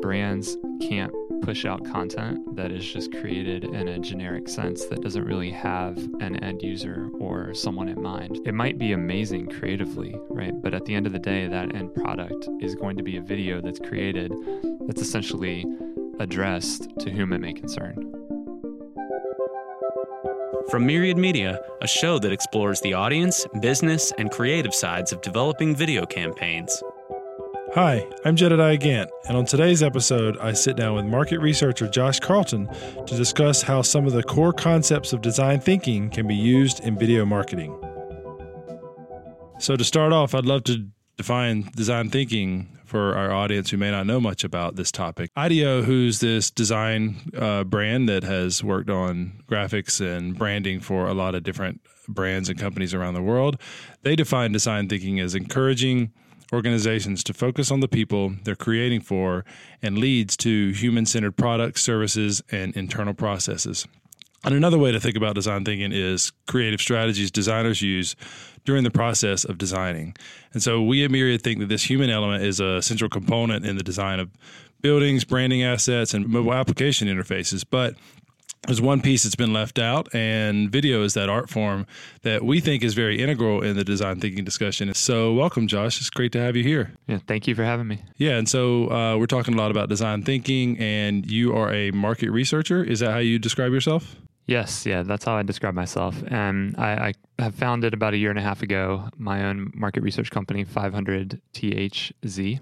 Brands can't push out content that is just created in a generic sense that doesn't really have an end user or someone in mind. It might be amazing creatively, right? But at the end of the day, that end product is going to be a video that's created that's essentially addressed to whom it may concern. From Myriad Media, a show that explores the audience, business, and creative sides of developing video campaigns. Hi, I'm Jedediah Gant, and on today's episode, I sit down with market researcher Josh Carlton to discuss how some of the core concepts of design thinking can be used in video marketing. So, to start off, I'd love to define design thinking for our audience who may not know much about this topic. IDEO, who's this design uh, brand that has worked on graphics and branding for a lot of different brands and companies around the world, they define design thinking as encouraging organizations to focus on the people they're creating for and leads to human centered products, services, and internal processes. And another way to think about design thinking is creative strategies designers use during the process of designing. And so we at Myriad think that this human element is a central component in the design of buildings, branding assets, and mobile application interfaces. But there's one piece that's been left out, and video is that art form that we think is very integral in the design thinking discussion. So, welcome, Josh. It's great to have you here. Yeah, thank you for having me. Yeah, and so uh, we're talking a lot about design thinking, and you are a market researcher. Is that how you describe yourself? Yes, yeah, that's how I describe myself. And I, I have founded about a year and a half ago my own market research company, 500 THZ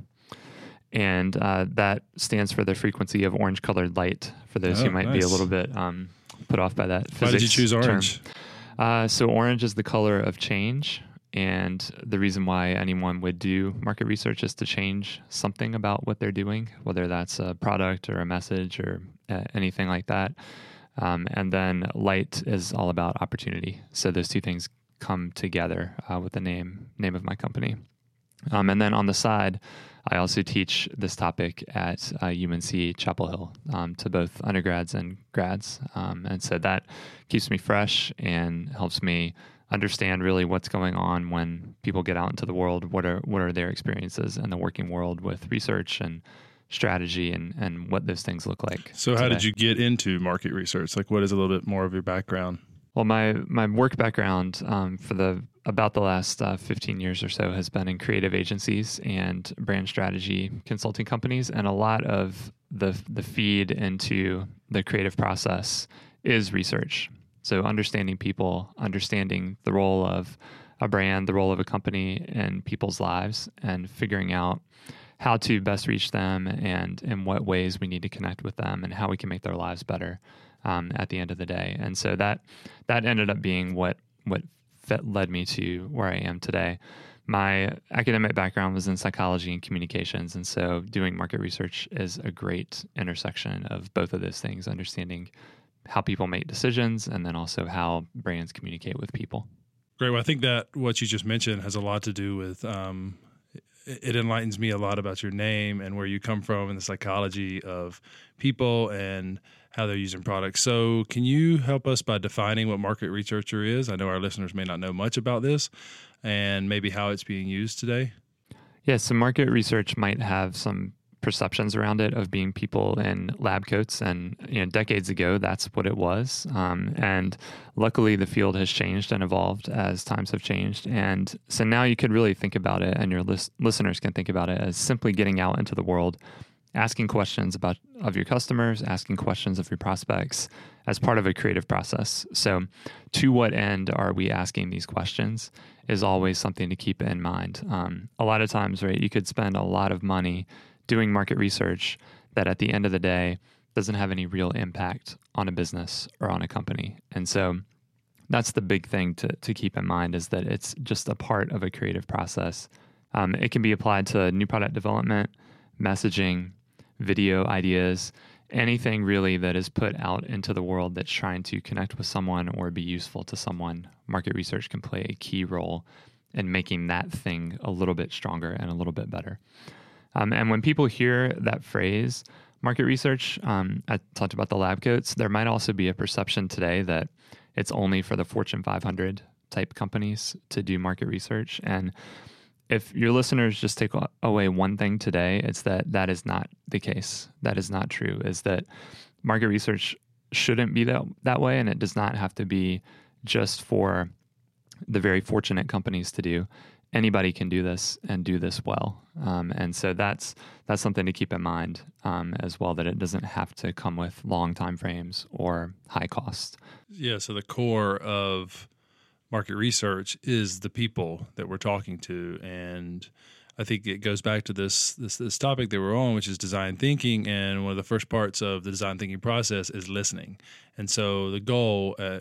and uh, that stands for the frequency of orange colored light. For those oh, who might nice. be a little bit um, put off by that. Why did you choose orange? Uh, so orange is the color of change, and the reason why anyone would do market research is to change something about what they're doing, whether that's a product or a message or uh, anything like that. Um, and then light is all about opportunity. So those two things come together uh, with the name name of my company. Um, and then on the side, I also teach this topic at uh, UNC Chapel Hill um, to both undergrads and grads. Um, and so that keeps me fresh and helps me understand really what's going on when people get out into the world. What are what are their experiences in the working world with research and strategy and, and what those things look like. So, how did you get into market research? Like, what is a little bit more of your background? Well, my my work background um, for the about the last uh, 15 years or so has been in creative agencies and brand strategy consulting companies, and a lot of the the feed into the creative process is research. So understanding people, understanding the role of a brand, the role of a company in people's lives, and figuring out how to best reach them and in what ways we need to connect with them and how we can make their lives better um, at the end of the day. And so that that ended up being what what led me to where I am today. My academic background was in psychology and communications, and so doing market research is a great intersection of both of those things, understanding how people make decisions and then also how brands communicate with people. Great. Well, I think that what you just mentioned has a lot to do with um, it enlightens me a lot about your name and where you come from and the psychology of people and how they're using products. So, can you help us by defining what market researcher is? I know our listeners may not know much about this and maybe how it's being used today. Yeah, so market research might have some perceptions around it of being people in lab coats, and you know, decades ago, that's what it was. Um, and luckily, the field has changed and evolved as times have changed. And so now you could really think about it, and your lis- listeners can think about it as simply getting out into the world asking questions about of your customers, asking questions of your prospects as part of a creative process. So, to what end are we asking these questions is always something to keep in mind. Um, a lot of times, right, you could spend a lot of money doing market research that at the end of the day doesn't have any real impact on a business or on a company. And so, that's the big thing to, to keep in mind is that it's just a part of a creative process. Um, it can be applied to new product development, messaging, video ideas, anything really that is put out into the world that's trying to connect with someone or be useful to someone, market research can play a key role in making that thing a little bit stronger and a little bit better. Um, and when people hear that phrase, market research, um, I talked about the lab coats, there might also be a perception today that it's only for the Fortune 500 type companies to do market research. And if your listeners just take away one thing today, it's that that is not the case. That is not true. Is that market research shouldn't be that that way, and it does not have to be just for the very fortunate companies to do. Anybody can do this and do this well, um, and so that's that's something to keep in mind um, as well. That it doesn't have to come with long time frames or high costs. Yeah. So the core of market research is the people that we're talking to and I think it goes back to this, this this topic that we're on, which is design thinking. And one of the first parts of the design thinking process is listening. And so the goal, uh,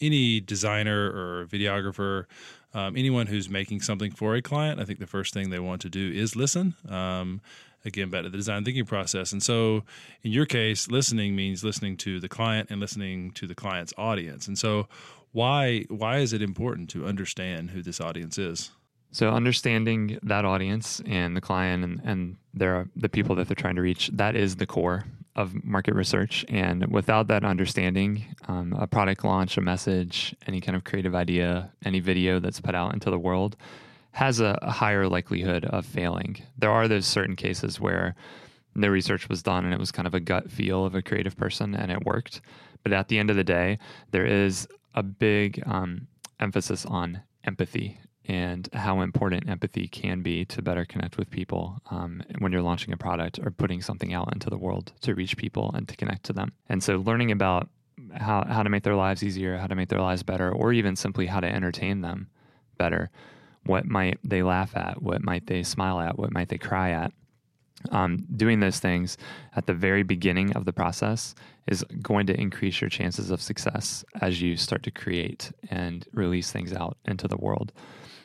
any designer or videographer, um, anyone who's making something for a client, I think the first thing they want to do is listen. Um, again, back to the design thinking process. And so, in your case, listening means listening to the client and listening to the client's audience. And so, why why is it important to understand who this audience is? So understanding that audience and the client and, and their the people that they're trying to reach, that is the core of market research. And without that understanding, um, a product launch, a message, any kind of creative idea, any video that's put out into the world has a, a higher likelihood of failing. There are those certain cases where no research was done and it was kind of a gut feel of a creative person and it worked. But at the end of the day, there is a big um, emphasis on empathy and how important empathy can be to better connect with people um, when you're launching a product or putting something out into the world to reach people and to connect to them. And so, learning about how, how to make their lives easier, how to make their lives better, or even simply how to entertain them better. What might they laugh at? What might they smile at? What might they cry at? Um, doing those things at the very beginning of the process is going to increase your chances of success as you start to create and release things out into the world.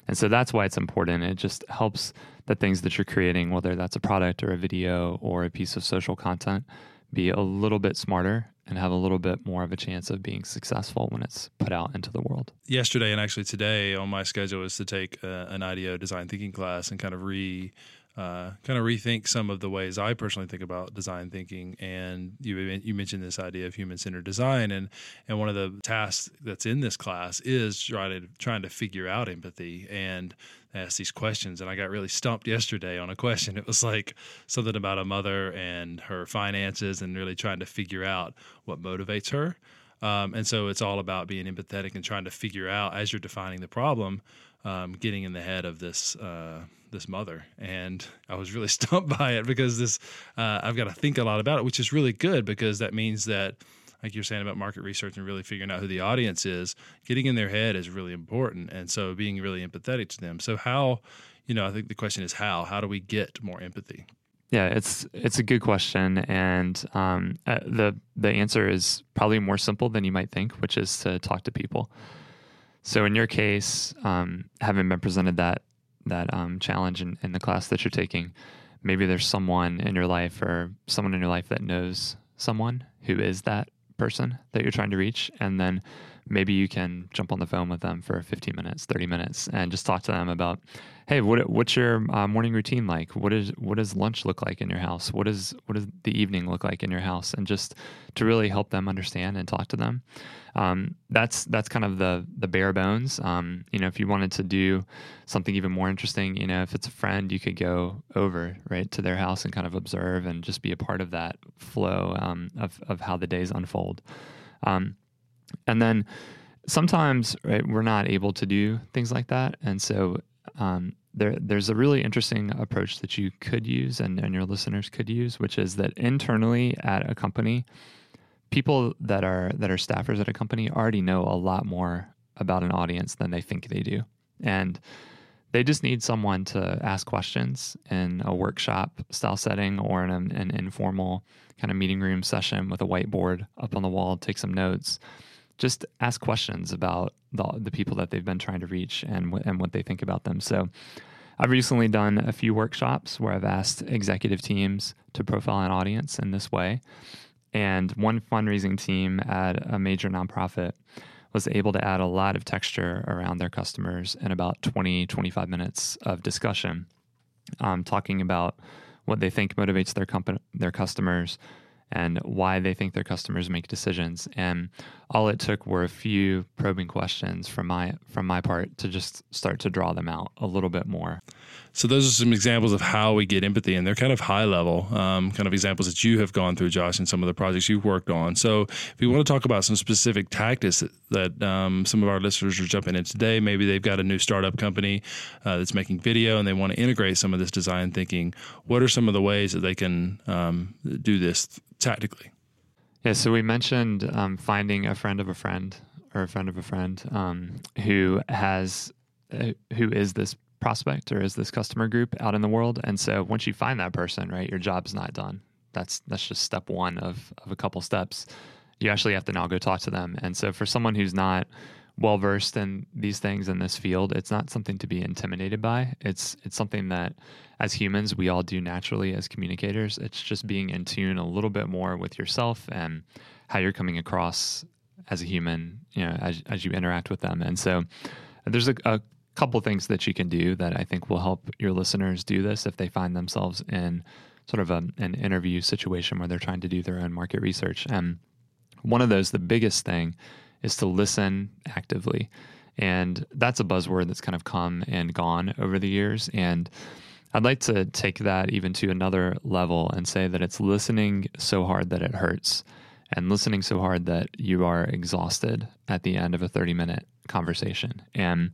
And so that's why it's important. It just helps the things that you're creating, whether that's a product or a video or a piece of social content, be a little bit smarter and have a little bit more of a chance of being successful when it's put out into the world. Yesterday and actually today on my schedule is to take uh, an IDEO design thinking class and kind of re uh, kind of rethink some of the ways I personally think about design thinking. And you you mentioned this idea of human centered design, and and one of the tasks that's in this class is trying to trying to figure out empathy and ask these questions. And I got really stumped yesterday on a question. It was like something about a mother and her finances, and really trying to figure out what motivates her. Um, and so it's all about being empathetic and trying to figure out as you're defining the problem, um, getting in the head of this. Uh, this mother, and I was really stumped by it because this uh, I've got to think a lot about it, which is really good because that means that, like you're saying about market research and really figuring out who the audience is, getting in their head is really important, and so being really empathetic to them. So how, you know, I think the question is how. How do we get more empathy? Yeah, it's it's a good question, and um, uh, the the answer is probably more simple than you might think, which is to talk to people. So in your case, um, having been presented that that um, challenge in, in the class that you're taking, maybe there's someone in your life or someone in your life that knows someone who is that person that you're trying to reach, and then maybe you can jump on the phone with them for 15 minutes, 30 minutes, and just talk to them about, hey, what, what's your uh, morning routine like? What is what does lunch look like in your house? What is what does the evening look like in your house? And just to really help them understand and talk to them. Um, that's that's kind of the the bare bones. Um, you know, if you wanted to do something even more interesting, you know, if it's a friend, you could go over right to their house and kind of observe and just be a part of that flow um, of of how the days unfold. Um, and then sometimes right, we're not able to do things like that. And so um, there, there's a really interesting approach that you could use and, and your listeners could use, which is that internally at a company, people that are that are staffers at a company already know a lot more about an audience than they think they do. And they just need someone to ask questions in a workshop style setting or in an, an informal kind of meeting room session with a whiteboard up on the wall, take some notes just ask questions about the, the people that they've been trying to reach and, and what they think about them. So I've recently done a few workshops where I've asked executive teams to profile an audience in this way. And one fundraising team at a major nonprofit was able to add a lot of texture around their customers in about 20, 25 minutes of discussion, um, talking about what they think motivates their company, their customers, and why they think their customers make decisions. And all it took were a few probing questions from my from my part to just start to draw them out a little bit more. So those are some examples of how we get empathy, and they're kind of high level, um, kind of examples that you have gone through, Josh, in some of the projects you've worked on. So if we want to talk about some specific tactics that, that um, some of our listeners are jumping in today, maybe they've got a new startup company uh, that's making video and they want to integrate some of this design thinking. What are some of the ways that they can um, do this tactically? Yeah, so we mentioned um, finding a friend of a friend or a friend of a friend um, who has uh, who is this prospect or is this customer group out in the world. And so once you find that person, right, your job's not done. That's that's just step one of of a couple steps. You actually have to now go talk to them. And so for someone who's not well versed in these things in this field, it's not something to be intimidated by. It's it's something that as humans we all do naturally as communicators. It's just being in tune a little bit more with yourself and how you're coming across as a human, you know, as as you interact with them. And so there's a, a couple things that you can do that I think will help your listeners do this if they find themselves in sort of a, an interview situation where they're trying to do their own market research. And one of those, the biggest thing, is to listen actively. And that's a buzzword that's kind of come and gone over the years. And I'd like to take that even to another level and say that it's listening so hard that it hurts and listening so hard that you are exhausted at the end of a 30 minute conversation. And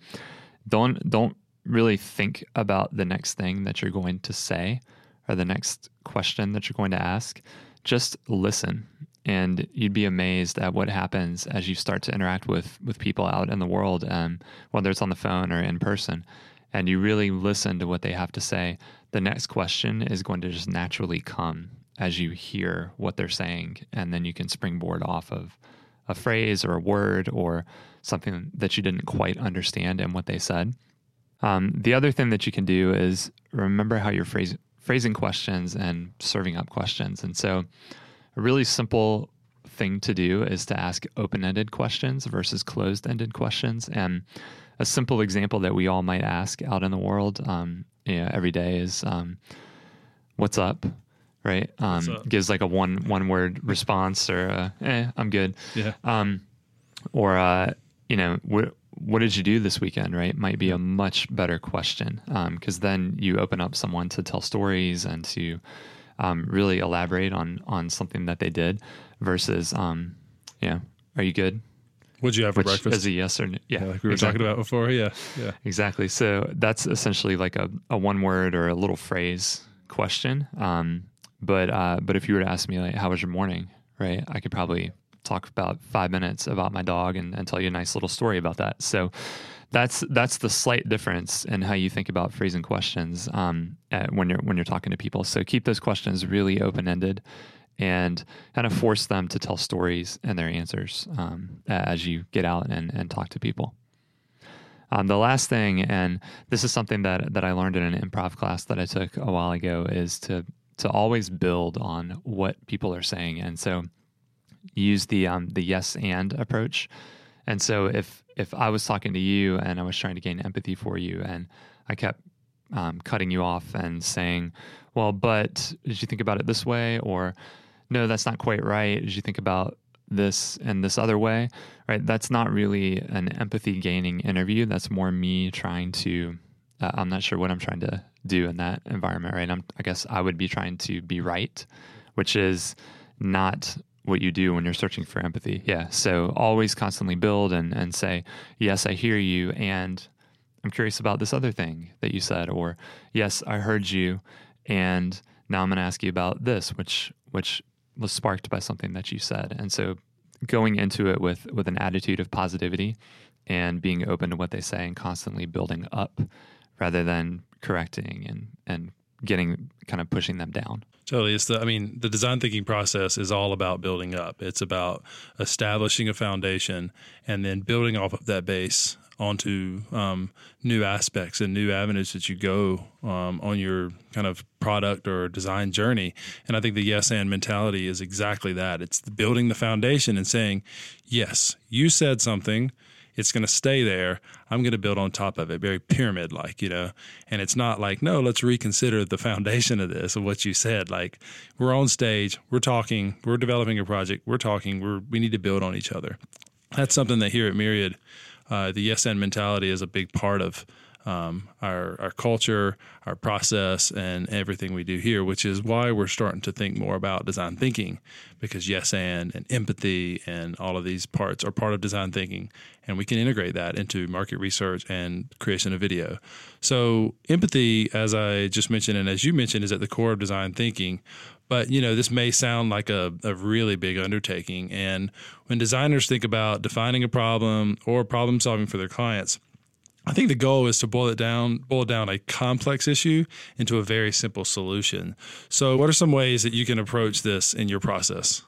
don't don't really think about the next thing that you're going to say or the next question that you're going to ask. Just listen and you'd be amazed at what happens as you start to interact with with people out in the world, um, whether it's on the phone or in person, and you really listen to what they have to say. The next question is going to just naturally come as you hear what they're saying, and then you can springboard off of a phrase or a word or something that you didn't quite understand in what they said. Um, the other thing that you can do is remember how you're phrasing questions and serving up questions. And so, a really simple thing to do is to ask open ended questions versus closed ended questions. And a simple example that we all might ask out in the world um, you know, every day is um, What's up? Right? Um, gives like a one one word response or, uh, eh, I'm good. Yeah. Um, or, uh, you know, what, what did you do this weekend? Right? Might be a much better question because um, then you open up someone to tell stories and to um, really elaborate on on something that they did versus um, yeah are you good What'd you have for Which breakfast? Is a yes or no. Yeah, yeah like we were exactly. talking about before. Yeah, yeah, exactly. So that's essentially like a, a one word or a little phrase question. Um, but uh, but if you were to ask me like, how was your morning? Right, I could probably talk about five minutes about my dog and, and tell you a nice little story about that. So that's that's the slight difference in how you think about phrasing questions um, when you're when you're talking to people. So keep those questions really open ended, and kind of force them to tell stories and their answers um, as you get out and, and talk to people. Um, the last thing, and this is something that that I learned in an improv class that I took a while ago, is to to always build on what people are saying, and so use the um, the yes and approach. And so if if I was talking to you and I was trying to gain empathy for you, and I kept um, cutting you off and saying, "Well, but did you think about it this way?" or "No, that's not quite right. Did you think about this and this other way?" Right? That's not really an empathy gaining interview. That's more me trying to. Uh, I'm not sure what I'm trying to do in that environment, right? I'm, I guess I would be trying to be right, which is not what you do when you're searching for empathy. Yeah. So always constantly build and, and say, yes, I hear you. And I'm curious about this other thing that you said, or yes, I heard you. And now I'm going to ask you about this, which, which was sparked by something that you said. And so going into it with, with an attitude of positivity and being open to what they say and constantly building up rather than correcting and, and getting kind of pushing them down. Totally. It's the, I mean, the design thinking process is all about building up. It's about establishing a foundation and then building off of that base onto um, new aspects and new avenues that you go um, on your kind of product or design journey. And I think the yes and mentality is exactly that. It's building the foundation and saying, yes, you said something It's going to stay there. I'm going to build on top of it, very pyramid like, you know. And it's not like, no, let's reconsider the foundation of this of what you said. Like we're on stage, we're talking, we're developing a project, we're talking, we're we need to build on each other. That's something that here at Myriad, uh, the yes and mentality is a big part of um, our our culture, our process, and everything we do here, which is why we're starting to think more about design thinking, because yes and and empathy and all of these parts are part of design thinking, and we can integrate that into market research and creation of video. So empathy, as I just mentioned, and as you mentioned, is at the core of design thinking. But you know, this may sound like a, a really big undertaking. And when designers think about defining a problem or problem solving for their clients, I think the goal is to boil it down, boil down a complex issue into a very simple solution. So, what are some ways that you can approach this in your process?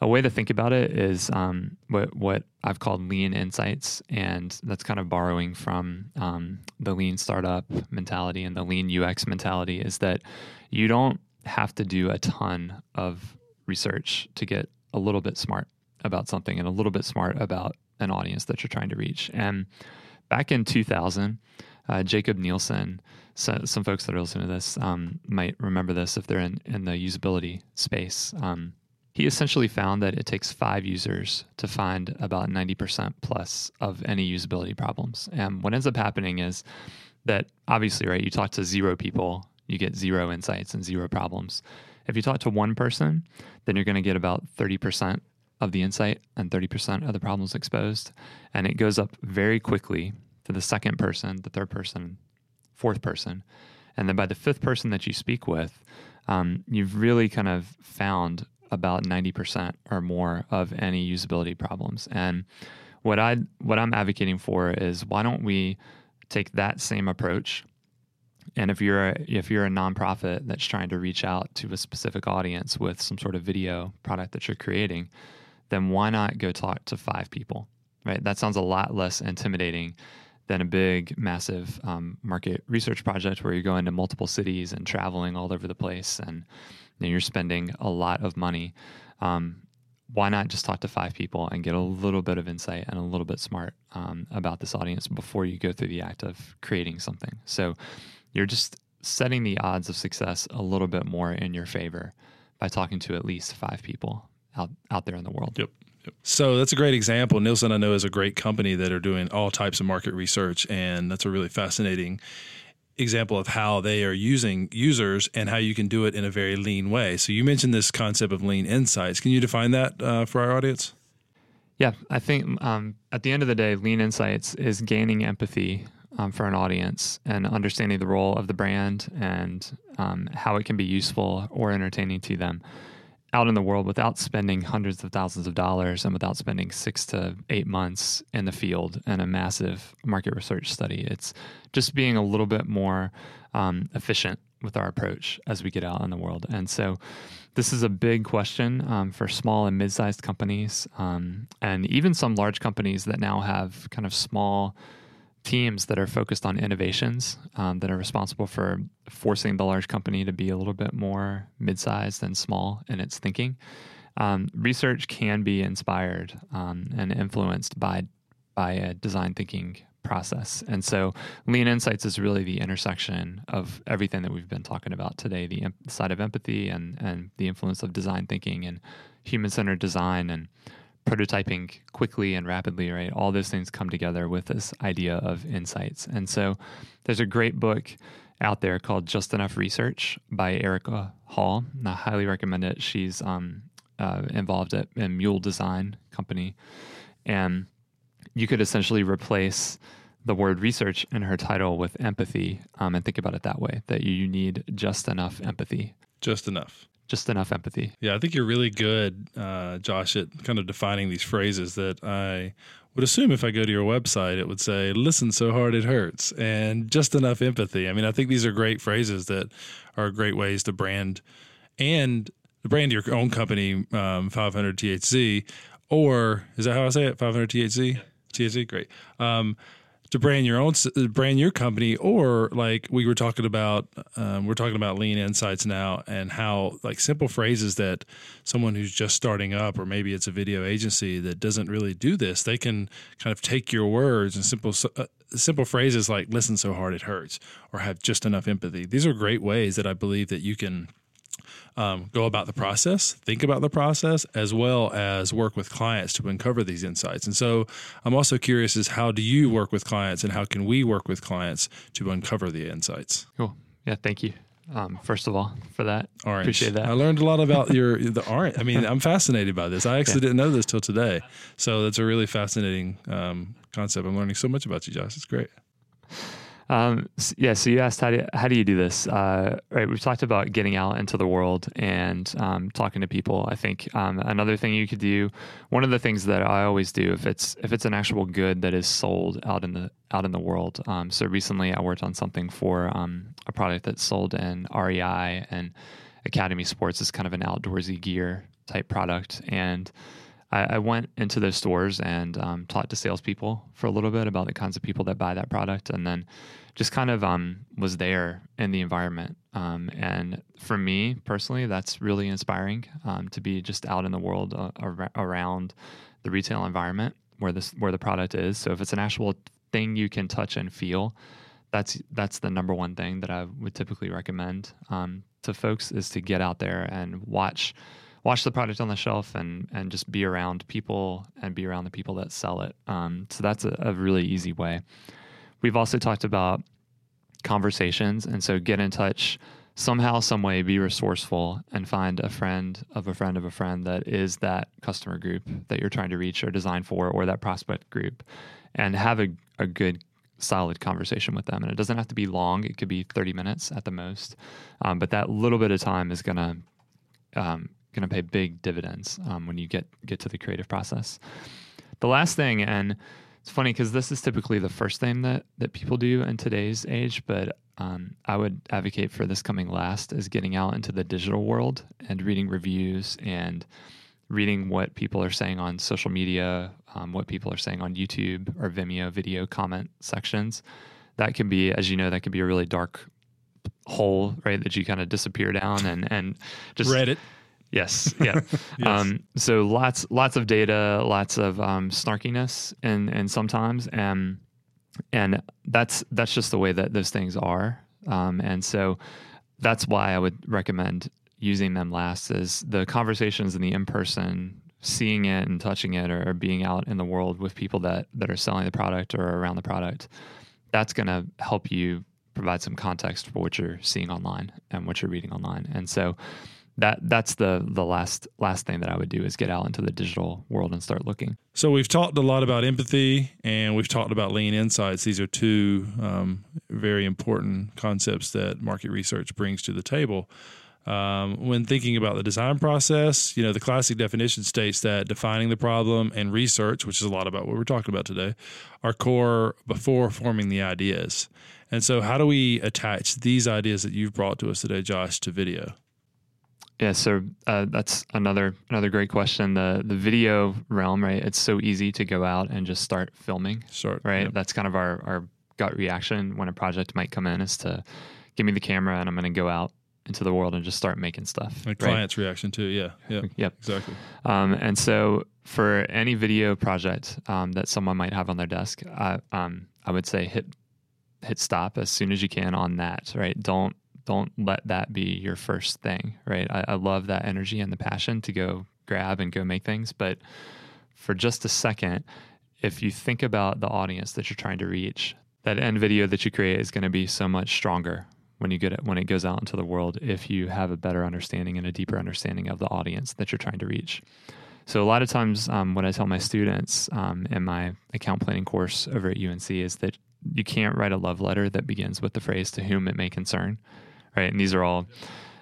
A way to think about it is um, what what I've called lean insights, and that's kind of borrowing from um, the lean startup mentality and the lean UX mentality. Is that you don't have to do a ton of research to get a little bit smart about something and a little bit smart about an audience that you're trying to reach. And back in 2000, uh, Jakob Nielsen, so, some folks that are listening to this um, might remember this if they're in, in the usability space. Um, he essentially found that it takes five users to find about 90% plus of any usability problems. And what ends up happening is that obviously, right, you talk to zero people, you get zero insights and zero problems. If you talk to one person, then you're going to get about 30% of the insight and 30% of the problems exposed. And it goes up very quickly to the second person, the third person, fourth person. And then by the fifth person that you speak with, um, you've really kind of found about 90% or more of any usability problems. And what I what I'm advocating for is why don't we take that same approach and if you're a, if you're a nonprofit that's trying to reach out to a specific audience with some sort of video product that you're creating, then why not go talk to five people? Right? That sounds a lot less intimidating than a big, massive um, market research project where you're going to multiple cities and traveling all over the place, and then you're spending a lot of money. Um, why not just talk to five people and get a little bit of insight and a little bit smart um, about this audience before you go through the act of creating something? So you're just setting the odds of success a little bit more in your favor by talking to at least five people out out there in the world. Yep. yep. So that's a great example. Nielsen, I know, is a great company that are doing all types of market research, and that's a really fascinating example of how they are using users and how you can do it in a very lean way. So you mentioned this concept of lean insights. Can you define that uh, for our audience? Yeah, I think um, at the end of the day, lean insights is gaining empathy um, for an audience and understanding the role of the brand and um, how it can be useful or entertaining to them out in the world without spending hundreds of thousands of dollars and without spending six to eight months in the field and a massive market research study. It's just being a little bit more um, efficient with our approach as we get out in the world. And so, this is a big question um, for small and mid sized companies, um, and even some large companies that now have kind of small teams that are focused on innovations um, that are responsible for forcing the large company to be a little bit more mid-sized and small in its thinking. Um, research can be inspired um, and influenced by by a design thinking process, and so Lean Insights is really the intersection of everything that we've been talking about today: the side of empathy and and the influence of design thinking and human-centered design and prototyping quickly and rapidly, right? All those things come together with this idea of insights. And so there's a great book out there called Just Enough Research by Erika Hall. And I highly recommend it. She's um, uh, involved at in Mule Design Company. And you could essentially replace the word research in her title with empathy um, and think about it that way that you need just enough empathy. Just enough just enough empathy. Yeah, I think you're really good, uh, Josh, at kind of defining these phrases that I would assume if I go to your website, it would say, listen so hard it hurts, and just enough empathy. I mean, I think these are great phrases that are great ways to brand and brand your own company, um, 500 THZ, or is that how I say it? 500 THZ? THZ, great. Um, to brand your own brand your company or like we were talking about um, we're talking about lean insights now and how like simple phrases that someone who's just starting up or maybe it's a video agency that doesn't really do this they can kind of take your words and simple uh, simple phrases like listen so hard it hurts or have just enough empathy. These are great ways that i believe that you can um, go about the process, think about the process, as well as work with clients to uncover these insights. And so I'm also curious is how do you work with clients and how can we work with clients to uncover the insights? Cool. Yeah, thank you. Um, first of all, for that, orange. appreciate that. I learned a lot about your the orange. I mean, I'm fascinated by this. I actually yeah. didn't know this till today, so that's a really fascinating um, concept. I'm learning so much about you, Josh. It's great. Um, yeah, so you asked how do how do you do this? Uh, right, we've talked about getting out into the world and um, talking to people. I think um, another thing you could do, one of the things that I always do if it's if it's an actual good that is sold out in the out in the world. Um, so recently, I worked on something for um, a product that's sold in REI and Academy Sports is kind of an outdoorsy gear type product and. I, went into those stores and um, talked to salespeople for a little bit about the kinds of people that buy that product, and then just kind of um, was there in the environment. Um, and for me personally, that's really inspiring um, to be just out in the world uh, ar- around the retail environment where this where the product is. So if it's an actual thing you can touch and feel, that's that's the number one thing that I would typically recommend um, to folks is to get out there and watch watch the product on the shelf and and just be around people and be around the people that sell it. Um, so that's a, a really easy way. We've also talked about conversations. And so get in touch somehow, some way, be resourceful and find a friend of a friend of a friend that is that customer group that you're trying to reach or design for or that prospect group and have a, a good solid conversation with them. And it doesn't have to be long. It could be 30 minutes at the most. Um, but that little bit of time is going to, um, going to pay big dividends um, when you get, get to the creative process. The last thing, and it's funny because this is typically the first thing that that people do in today's age, but um, I would advocate for this coming last is getting out into the digital world and reading reviews and reading what people are saying on social media, um, what people are saying on YouTube or Vimeo video comment sections. That can be, as you know, that can be a really dark hole, right? That you kind of disappear down and and just Reddit. Yes. Yeah. yes. Um, so lots, lots of data, lots of um, snarkiness, and and sometimes, and and that's that's just the way that those things are. Um, and so that's why I would recommend using them last. Is the conversations in the in person, seeing it and touching it, or, or being out in the world with people that that are selling the product or around the product. That's going to help you provide some context for what you're seeing online and what you're reading online. And so that that's the the last last thing that I would do is get out into the digital world and start looking. So we've talked a lot about empathy and we've talked about lean insights. These are two um, very important concepts that market research brings to the table. Um, when thinking about the design process, you know, the classic definition states that defining the problem and research, which is a lot about what we're talking about today, are core before forming the ideas. And so, how do we attach these ideas that you've brought to us today, Josh, to video? Yeah, so uh, that's another another great question. The the video realm, right? It's so easy to go out and just start filming, Start, right? yep. That's kind of our our gut reaction when a project might come in is to give me the camera and I'm going to go out into the world and just start making stuff. The client's reaction too, yeah, yeah, Yep. exactly. Um, and so for any video project um, that someone might have on their desk, I, um, I would say hit hit stop as soon as you can on that. Right? Don't don't let that be your first thing, right? I, I love that energy and the passion to go grab and go make things. But for just a second, if you think about the audience that you're trying to reach, that end video that you create is going to be so much stronger when you get it when it goes out into the world if you have a better understanding and a deeper understanding of the audience that you're trying to reach. So a lot of times, um, what I tell my students um, in my account planning course over at UNC is that you can't write a love letter that begins with the phrase "to whom it may concern." Right? And these are all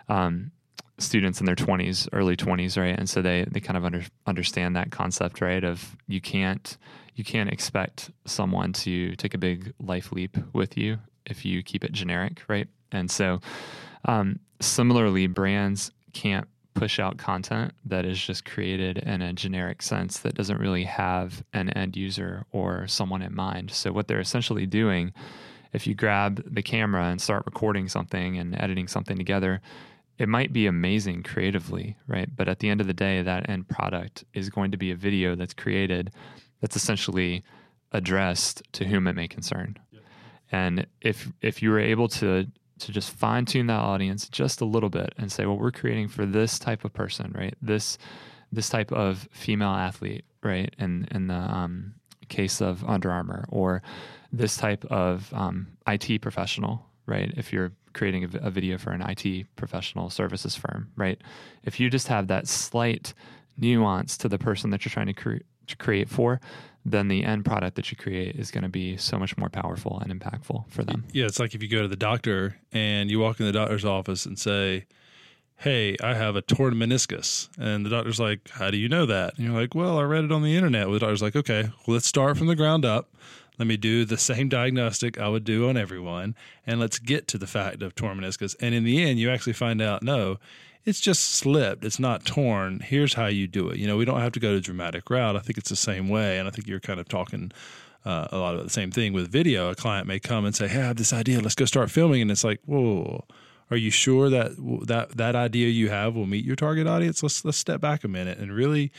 um, students in their 20s, early 20s, right? And so they they kind of under, understand that concept, right? Of you can't you can't expect someone to take a big life leap with you if you keep it generic, right? And so um, similarly, brands can't push out content that is just created in a generic sense that doesn't really have an end user or someone in mind. So, what they're essentially doing, if you grab the camera and start recording something and editing something together, it might be amazing creatively, right? But at the end of the day, that end product is going to be a video that's created that's essentially addressed to whom it may concern. Yep. And if if you were able to to just fine tune that audience just a little bit and say, well, we're creating for this type of person, right? This this type of female athlete, right? In in the um, case of Under Armour, or this type of um, IT professional, right? If you're creating a, a, video for an IT professional services firm, right? If you just have that slight nuance to the person that you're trying to, cre- to create for, then the end product that you create is going to be so much more powerful and impactful for them. Yeah, it's like if you go to the doctor and you walk in the doctor's office and say, Hey, I have a torn meniscus. And the doctor's like, How do you know that? And you're like, Well, I read it on the internet. Well, the doctor's like, Okay, well, let's start from the ground up. Let me do the same diagnostic I would do on everyone. And let's get to the fact of torn meniscus. And in the end, you actually find out no, it's just slipped. It's not torn. Here's how you do it. You know, we don't have to go to dramatic route. I think it's the same way. And I think you're kind of talking uh, a lot of the same thing with video. A client may come and say, Hey, I have this idea. Let's go start filming. And it's like, Whoa, are you sure that that, that idea you have will meet your target audience? Let's, let's step back a minute and really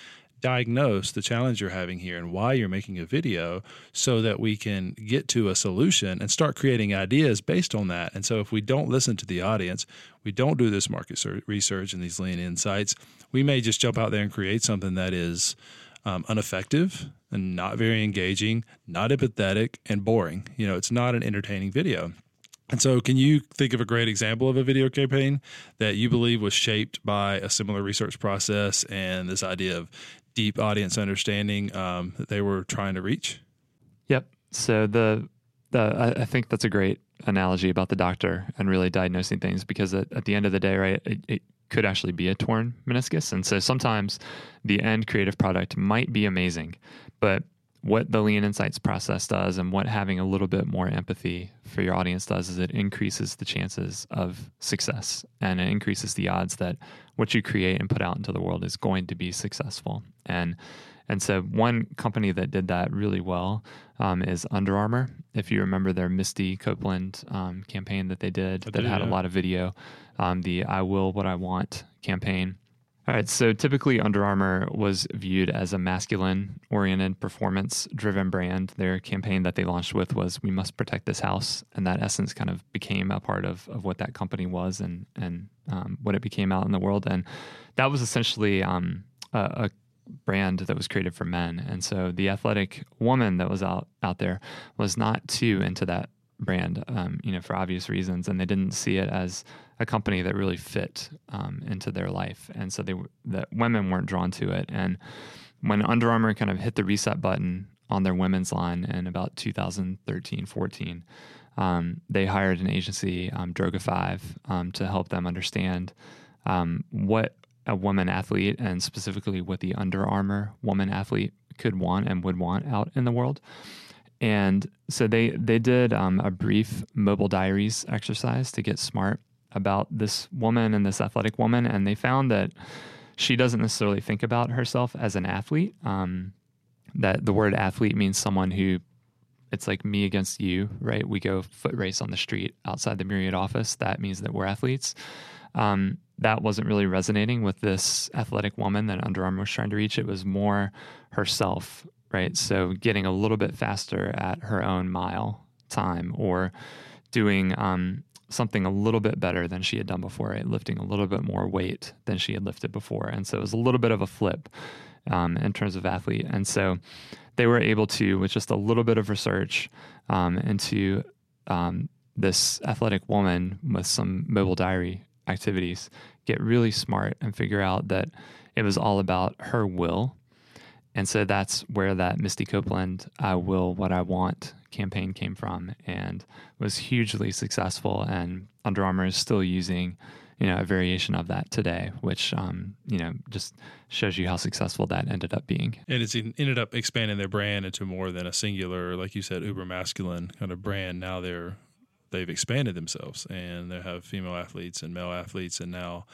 diagnose the challenge you're having here and why you're making a video so that we can get to a solution and start creating ideas based on that. And so if we don't listen to the audience, we don't do this market research and these lean insights, we may just jump out there and create something that is um, ineffective and not very engaging, not empathetic, and boring. You know, it's not an entertaining video. And so, can you think of a great example of a video campaign that you believe was shaped by a similar research process and this idea of deep audience understanding um, that they were trying to reach? Yep. So the the I, I, think that's a great analogy about the doctor and really diagnosing things because at, at the end of the day, right, it, it could actually be a torn meniscus, and so sometimes the end creative product might be amazing, but what the lean insights process does and what having a little bit more empathy for your audience does is it increases the chances of success and it increases the odds that what you create and put out into the world is going to be successful and and so one company that did that really well um, is Under Armour. If you remember their Misty Copeland um, campaign that they did, that had yeah. a lot of video, um, the "I Will What I Want" campaign, all right. So typically, Under Armour was viewed as a masculine oriented, performance driven brand. Their campaign that they launched with was We Must Protect This House. And that essence kind of became a part of, of what that company was and, and um, what it became out in the world. And that was essentially um, a, a brand that was created for men. And so the athletic woman that was out, out there was not too into that brand, um, you know, for obvious reasons. And they didn't see it as a company that really fit um, into their life, and so they that women weren't drawn to it. And when Under Armour kind of hit the reset button on their women's line in about 2013, 14, um, they hired an agency, um, Droga Five, um, to help them understand um, what a woman athlete and specifically what the Under Armour woman athlete could want and would want out in the world. And so they they did um, a brief mobile diaries exercise to get smart about this woman and this athletic woman, and they found that she doesn't necessarily think about herself as an athlete. Um, that the word athlete means someone who it's like me against you, right? We go foot race on the street outside the Myriad office. That means that we're athletes. Um, that wasn't really resonating with this athletic woman that Under Armour was trying to reach. It was more herself, right? So getting a little bit faster at her own mile time or doing um, something a little bit better than she had done before, right? lifting a little bit more weight than she had lifted before. And so it was a little bit of a flip um, in terms of athlete. And so they were able to, with just a little bit of research um, into um, this athletic woman with some mobile diary activities, get really smart and figure out that it was all about her will. And so that's where that Misty Copeland, I will what I want campaign came from and was hugely successful. And Under Armour is still using, you know, a variation of that today, which, um, you know, just shows you how successful that ended up being. And it's ended up expanding their brand into more than a singular, like you said, uber masculine kind of brand. Now they're they've expanded themselves and they have female athletes and male athletes and now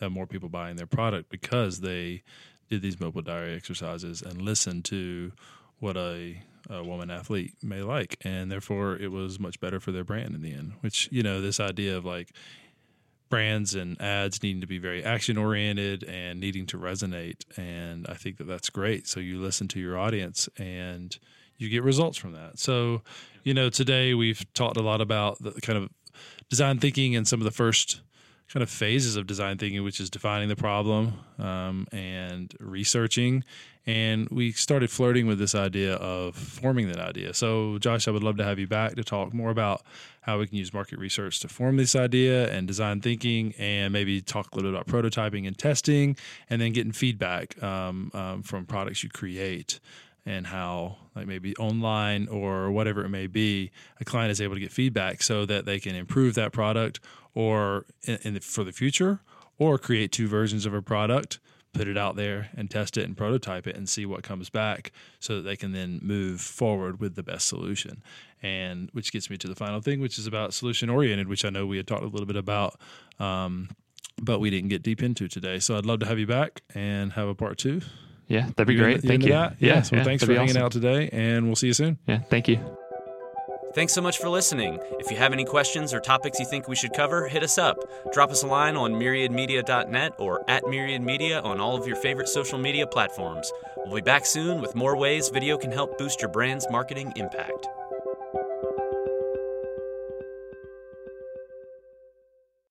have more people buying their product because they did these mobile diary exercises and listened to what a, a woman athlete may like, and therefore it was much better for their brand in the end. Which you know, this idea of like brands and ads needing to be very action oriented and needing to resonate, and I think that that's great. So you listen to your audience and you get results from that. So, you know, today we've talked a lot about the kind of design thinking and some of the first kind of phases of design thinking, which is defining the problem um, and researching. And we started flirting with this idea of forming that idea. So, Josh, I would love to have you back to talk more about how we can use market research to form this idea and design thinking, and maybe talk a little bit about prototyping and testing, and then getting feedback um, um, from products you create and how like maybe online or whatever it may be a client is able to get feedback so that they can improve that product or in, the, for the future or create two versions of a product put it out there and test it and prototype it and see what comes back so that they can then move forward with the best solution. And which gets me to the final thing which is about solution oriented which i know we had talked a little bit about um, but we didn't get deep into today. So i'd love to have you back and have a part two yeah, that'd be you great. Thank you. That? Yeah. So yeah, thanks for hanging awesome. out today, and we'll see you soon. Yeah. Thank you. Thanks so much for listening. If you have any questions or topics you think we should cover, hit us up. Drop us a line on myriadmedia.net or at myriadmedia on all of your favorite social media platforms. We'll be back soon with more ways video can help boost your brand's marketing impact.